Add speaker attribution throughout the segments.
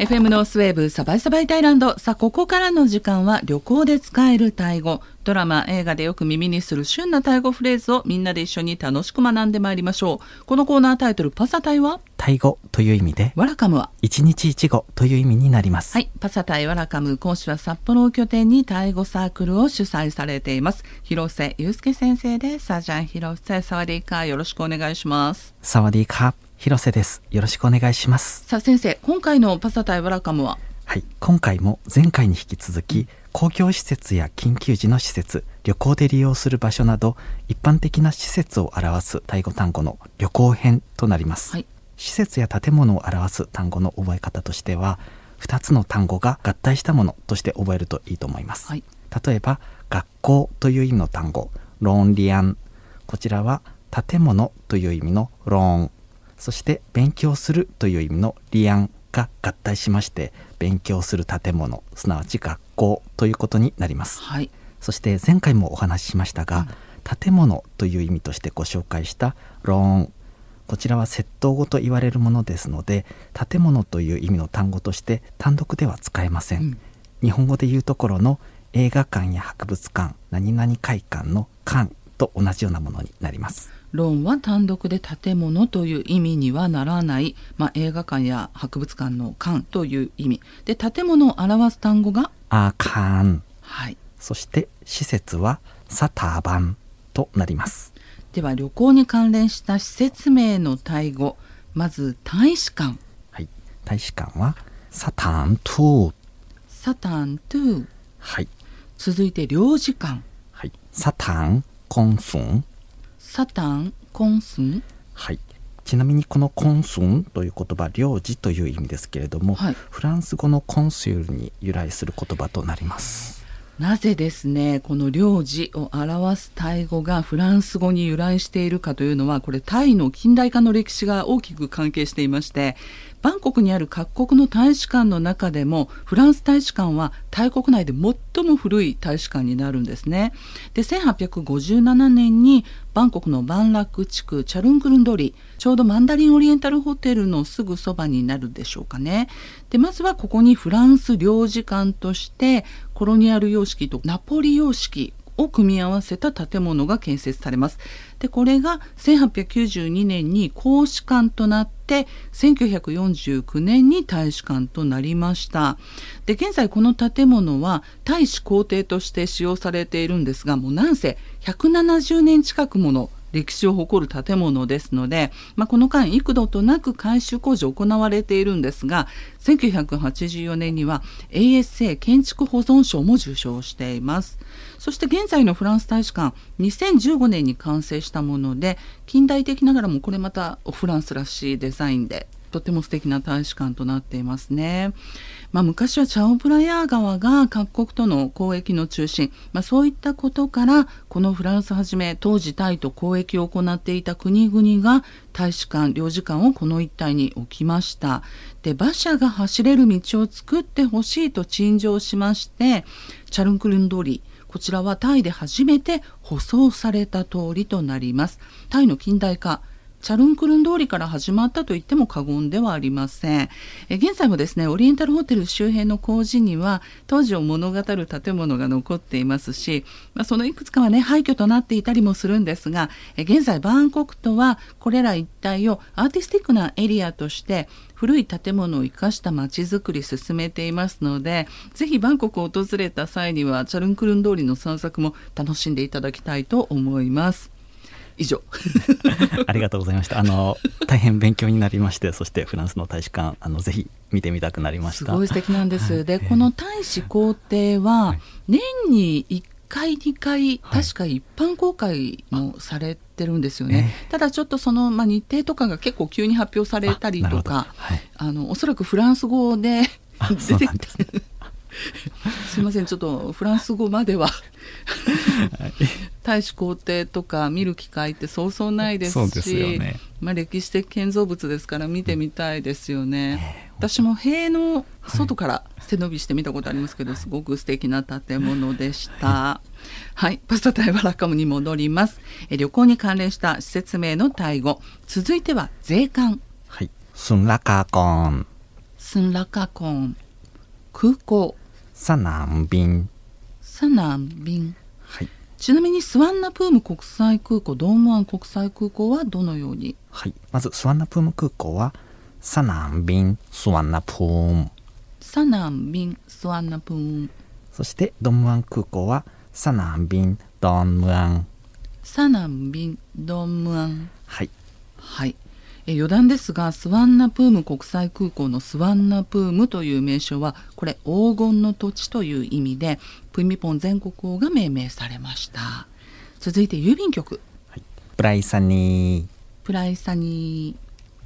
Speaker 1: FM ノースウェーブサバイサバイタイランド。さあここからの時間は旅行で使えるタイ語。ドラマ映画でよく耳にする旬なタイ語フレーズをみんなで一緒に楽しく学んでまいりましょう。このコーナータイトルパサタイは？
Speaker 2: タイ語という意味で
Speaker 1: ワラカムは？
Speaker 2: 一日一語という意味になります。
Speaker 1: はいパサタイワラカム講師は札幌を拠点にタイ語サークルを主催されています。広瀬祐介先生です。サジャン広瀬サワディーカーよろしくお願いします。
Speaker 2: サワディーカー広瀬です。よろしくお願いします。
Speaker 1: さあ先生今回のパサタイワラカムは？
Speaker 2: はい。今回も前回に引き続き公共施設や緊急時の施設旅行で利用する場所など一般的な施設を表すタイ語単語の旅行編となります、
Speaker 1: はい。
Speaker 2: 施設や建物を表す単語の覚え方としては2つの単語が合体したものとして覚えるといいと思います、
Speaker 1: はい。
Speaker 2: 例えば学校という意味の単語ローンリアン。こちらは建物という意味のローンそして勉強するという意味のリアンが合体しまして勉強する建物すなわち学校ということになります。
Speaker 1: はい。
Speaker 2: そして前回もお話ししましたが、建物という意味としてご紹介したローンこちらは窃盗語と言われるものですので建物という意味の単語として単独では使えません、
Speaker 1: うん。
Speaker 2: 日本語で言うところの映画館や博物館何々会館の館と同じようなものになります。
Speaker 1: ローンは単独で建物という意味にはならない、まあ、映画館や博物館の館という意味。で建物を表す単語が
Speaker 2: アーカーン
Speaker 1: はい。
Speaker 2: そして施設はサターバンとなります。
Speaker 1: では旅行に関連した施設名のタイ語。まず大使館。
Speaker 2: はい。大使館はサターントゥー。
Speaker 1: サタントゥ
Speaker 2: はい。
Speaker 1: 続いて領事館。
Speaker 2: はい。サターンコンスン？
Speaker 1: サタン？コンスン？
Speaker 2: はい。ちなみにこのコンスンという言葉領事という意味ですけれども、
Speaker 1: はい。
Speaker 2: フランス語のコンスールに由来する言葉となります。
Speaker 1: なぜですねこの領事を表すタイ語がフランス語に由来しているかというのはこれタイの近代化の歴史が大きく関係していましてバンコクにある各国の大使館の中でもフランス大使館はタイ国内で最も古い大使館になるんですね。で1857年にバンコクのバンラック地区チャルンクルン通りちょうどマンダリンオリエンタルホテルのすぐそばになるでしょうかね。でまずはここにフランス領事館としてコロニアル様式とナポリ様式を組み合わせた建物が建設されます。でこれが1892年に公使館となって1949年に大使館となりました。で現在この建物は大使公邸として使用されているんですがもうなんせ170年近くもの歴史を誇る建物ですので、まあ、この間幾度となく改修工事行われているんですが1984年には ASA 建築保存賞も受賞しています。そして現在のフランス大使館2015年に完成したもので近代的ながらもこれまたフランスらしいデザインでとても素敵な大使館となっていますね。まあ、昔はチャオプラヤー川が各国との交易の中心、まあ、そういったことからこのフランスはじめ当時タイと交易を行っていた国々が大使館領事館をこの一帯に置きました。で馬車が走れる道を作ってほしいと陳情しましてチャルンクルン通りこちらはタイで初めて舗装された通りとなります。タイの近代化チャルンクルン通りから始まったと言っても過言ではありませんえ現在もですねオリエンタルホテル周辺の工事には当時を物語る建物が残っていますし、まあ、そのいくつかはね廃墟となっていたりもするんですがえ現在バンコクとはこれら一帯をアーティスティックなエリアとして古い建物を生かした街づくり進めていますのでぜひバンコクを訪れた際にはチャルンクルン通りの散策も楽しんでいただきたいと思います。以上。
Speaker 2: ありがとうございました。あの大変勉強になりましてそしてフランスの大使館あのぜひ見てみたくなりました。
Speaker 1: すごい素敵なんです。
Speaker 2: はい。
Speaker 1: で、この大使公邸は年に1回2回確か一般公開もされてるんですよね。ただちょっとその、まあ、日程とかが結構急に発表されたりとか、
Speaker 2: はい。
Speaker 1: あのおそらくフランス語で
Speaker 2: あ
Speaker 1: 出てき
Speaker 2: すね。
Speaker 1: て。すいませんちょっとフランス語までは大使皇帝とか見る機会ってそうそうないですし、
Speaker 2: ね、
Speaker 1: まあ、歴史的建造物ですから見てみたいですよね。私も塀の外から背伸びして見たことありますけど、はい、すごく素敵な建物でした。はい、パスタ対バラカムに戻ります。え旅行に関連した施設名のタイ語、続いては税関。
Speaker 2: はい、スンラカコン。
Speaker 1: スンラカコン。空港。
Speaker 2: サナンビン。
Speaker 1: サナンビン。ちなみにスワンナプーム国際空港ドンムン国際空港はどのように？
Speaker 2: はい。まずスワンナプーム空港はサナンビンスワンナプーム。
Speaker 1: サナンビンスワンナプーム。
Speaker 2: そしてドンムン空港はサナンビンドンムアン。
Speaker 1: サナンビンドンムアン。
Speaker 2: はい。
Speaker 1: はい。え余談ですがスワンナプーム国際空港のスワンナプームという名称はこれ黄金の土地という意味でプミポン全国王が命名されました。続いて郵便局、はい、
Speaker 2: プライサニー。
Speaker 1: プライサニー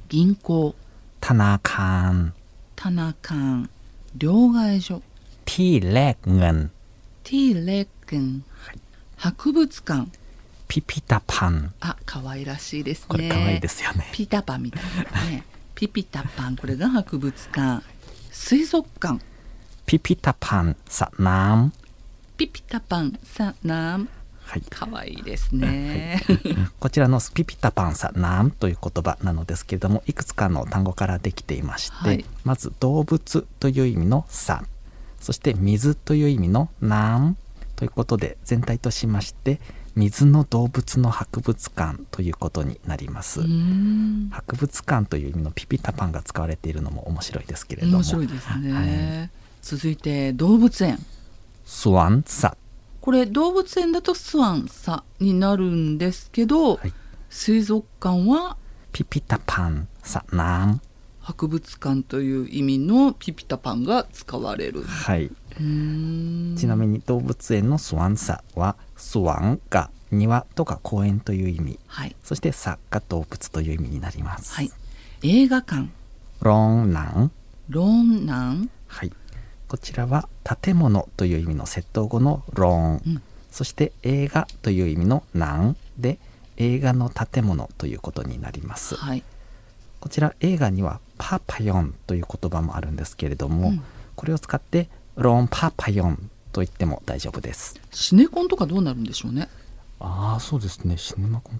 Speaker 1: 銀行。
Speaker 2: タナカン。
Speaker 1: タナカン。両替所。
Speaker 2: ティーレッグン。
Speaker 1: ティーレッグン。博物館。
Speaker 2: ピピタパン。
Speaker 1: あ可愛らしいですね。
Speaker 2: これ可愛いですよね。
Speaker 1: ピタパンみたいなね。ピピタパン。これが博物館。水族館。
Speaker 2: ピピタパン。さなん。
Speaker 1: ピピタパン。さなん。
Speaker 2: はい、
Speaker 1: 可愛いですね、はい、
Speaker 2: こちらの「ピピタパン。さ、なん」という言葉なのですけれどもいくつかの単語からできていまして、
Speaker 1: はい、
Speaker 2: まず動物という意味の「さ」そして水という意味の「なん」ということで全体としまして水の動物の博物館ということになります、博物館という意味のピピタパンが使われているのも面白いですけれども。
Speaker 1: 面白いですね、続いて動物園。
Speaker 2: スワンサ。
Speaker 1: これ動物園だとスワンサになるんですけど、
Speaker 2: はい。
Speaker 1: 水族館は
Speaker 2: ピピタパンサナム
Speaker 1: 博物館という意味のピピタパンが使われる。う
Speaker 2: はい。ちなみに動物園のスワンサはスワンが庭とか公園という意味。
Speaker 1: はい、
Speaker 2: そしてサが動物という意味になります。
Speaker 1: はい、映画館。
Speaker 2: ロンナン。
Speaker 1: ロンナン？
Speaker 2: はい。こちらは建物という意味の窃盗語のローン、
Speaker 1: うん。
Speaker 2: そして映画という意味のナン。で映画の建物ということになります。
Speaker 1: はい。
Speaker 2: こちら映画にはパパヨンという言葉もあるんですけれども、
Speaker 1: うん。
Speaker 2: これを使ってローンパパヨンと言っても大丈夫です。
Speaker 1: シネコンとかどうなるんでしょうね。
Speaker 2: ああそうですね。シネマコン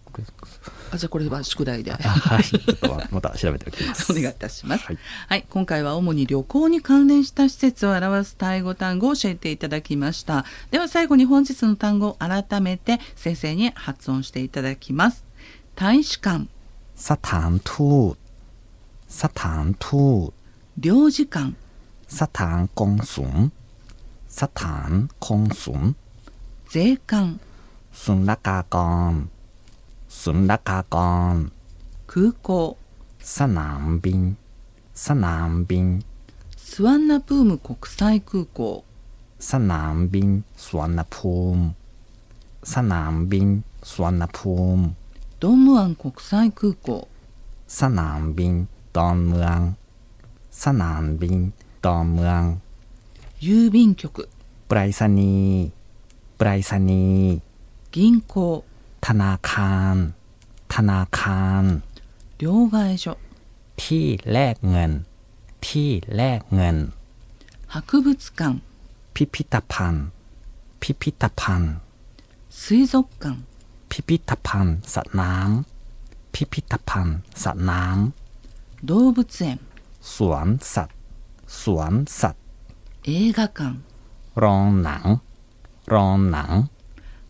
Speaker 1: あじゃこれは宿題で。
Speaker 2: はい。ちょっとまた調べておきます。
Speaker 1: お願いいたします、
Speaker 2: はい、
Speaker 1: はい、今回は主に旅行に関連した施設を表すタイ語単語を教えていただきました。では最後に本日の単語を改めて先生に発音していただきます。大使館。
Speaker 2: サタントゥサタントゥ
Speaker 1: 領事館。
Speaker 2: サタンコンソン。 สถานกงสุล
Speaker 1: 税関、
Speaker 2: ศุลกากรศุลกากร
Speaker 1: 空港、
Speaker 2: สนามบิน สนามบิน
Speaker 1: スワンナプーム国際空港、
Speaker 2: สนามบินสวนภูมิ สนามบินสวนภูมิ
Speaker 1: ドンムアン国際空港、
Speaker 2: สนามบินดอนเมือง สนามบินดอนเมือง
Speaker 1: 郵便局、
Speaker 2: ไปรษณีย์ไปรษณีย์
Speaker 1: 銀行、
Speaker 2: ธนาคาร ธนาคาร
Speaker 1: 両替所、
Speaker 2: ที่แลกเงิน ที่แลกเงิน
Speaker 1: 博物館、
Speaker 2: พิพิธภัณฑ์ พิพิธภัณฑ์
Speaker 1: 水族館、
Speaker 2: พิพิธภัณฑ์สระน้ำ พิพิธภัณฑ์สระน้
Speaker 1: 動物園、ำ
Speaker 2: สวนสัตว์ สวนสัตว์
Speaker 1: 映画館。
Speaker 2: ロンナンロンナン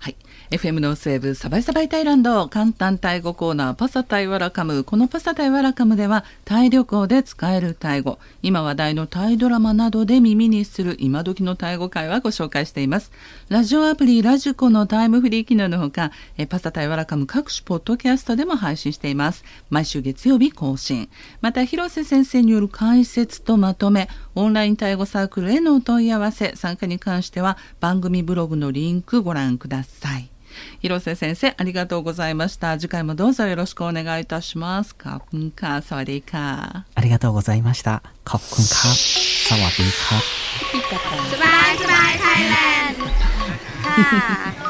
Speaker 1: はい。FM ノースウェーブサバイサバイタイランド簡単タイ語コーナーパサタイワラカム。このパサタイワラカムではタイ旅行で使えるタイ語。今話題のタイドラマなどで耳にする今時のタイ語会話ご紹介しています。ラジオアプリラジコのタイムフリー機能のほかえパサタイワラカム各種ポッドキャストでも配信しています。毎週月曜日更新。また広瀬先生による解説とまとめオンラインタイ語サークルへのお問い合わせ参加に関しては番組ブログのリンクご覧ください。さい。広瀬先生ありがとうございました。次回もどうぞよろしくお願いいたします。カップンカーサワディーカー。
Speaker 2: ありがとうございました。カップンカー
Speaker 3: サワディーカー。スバイスバイタイラン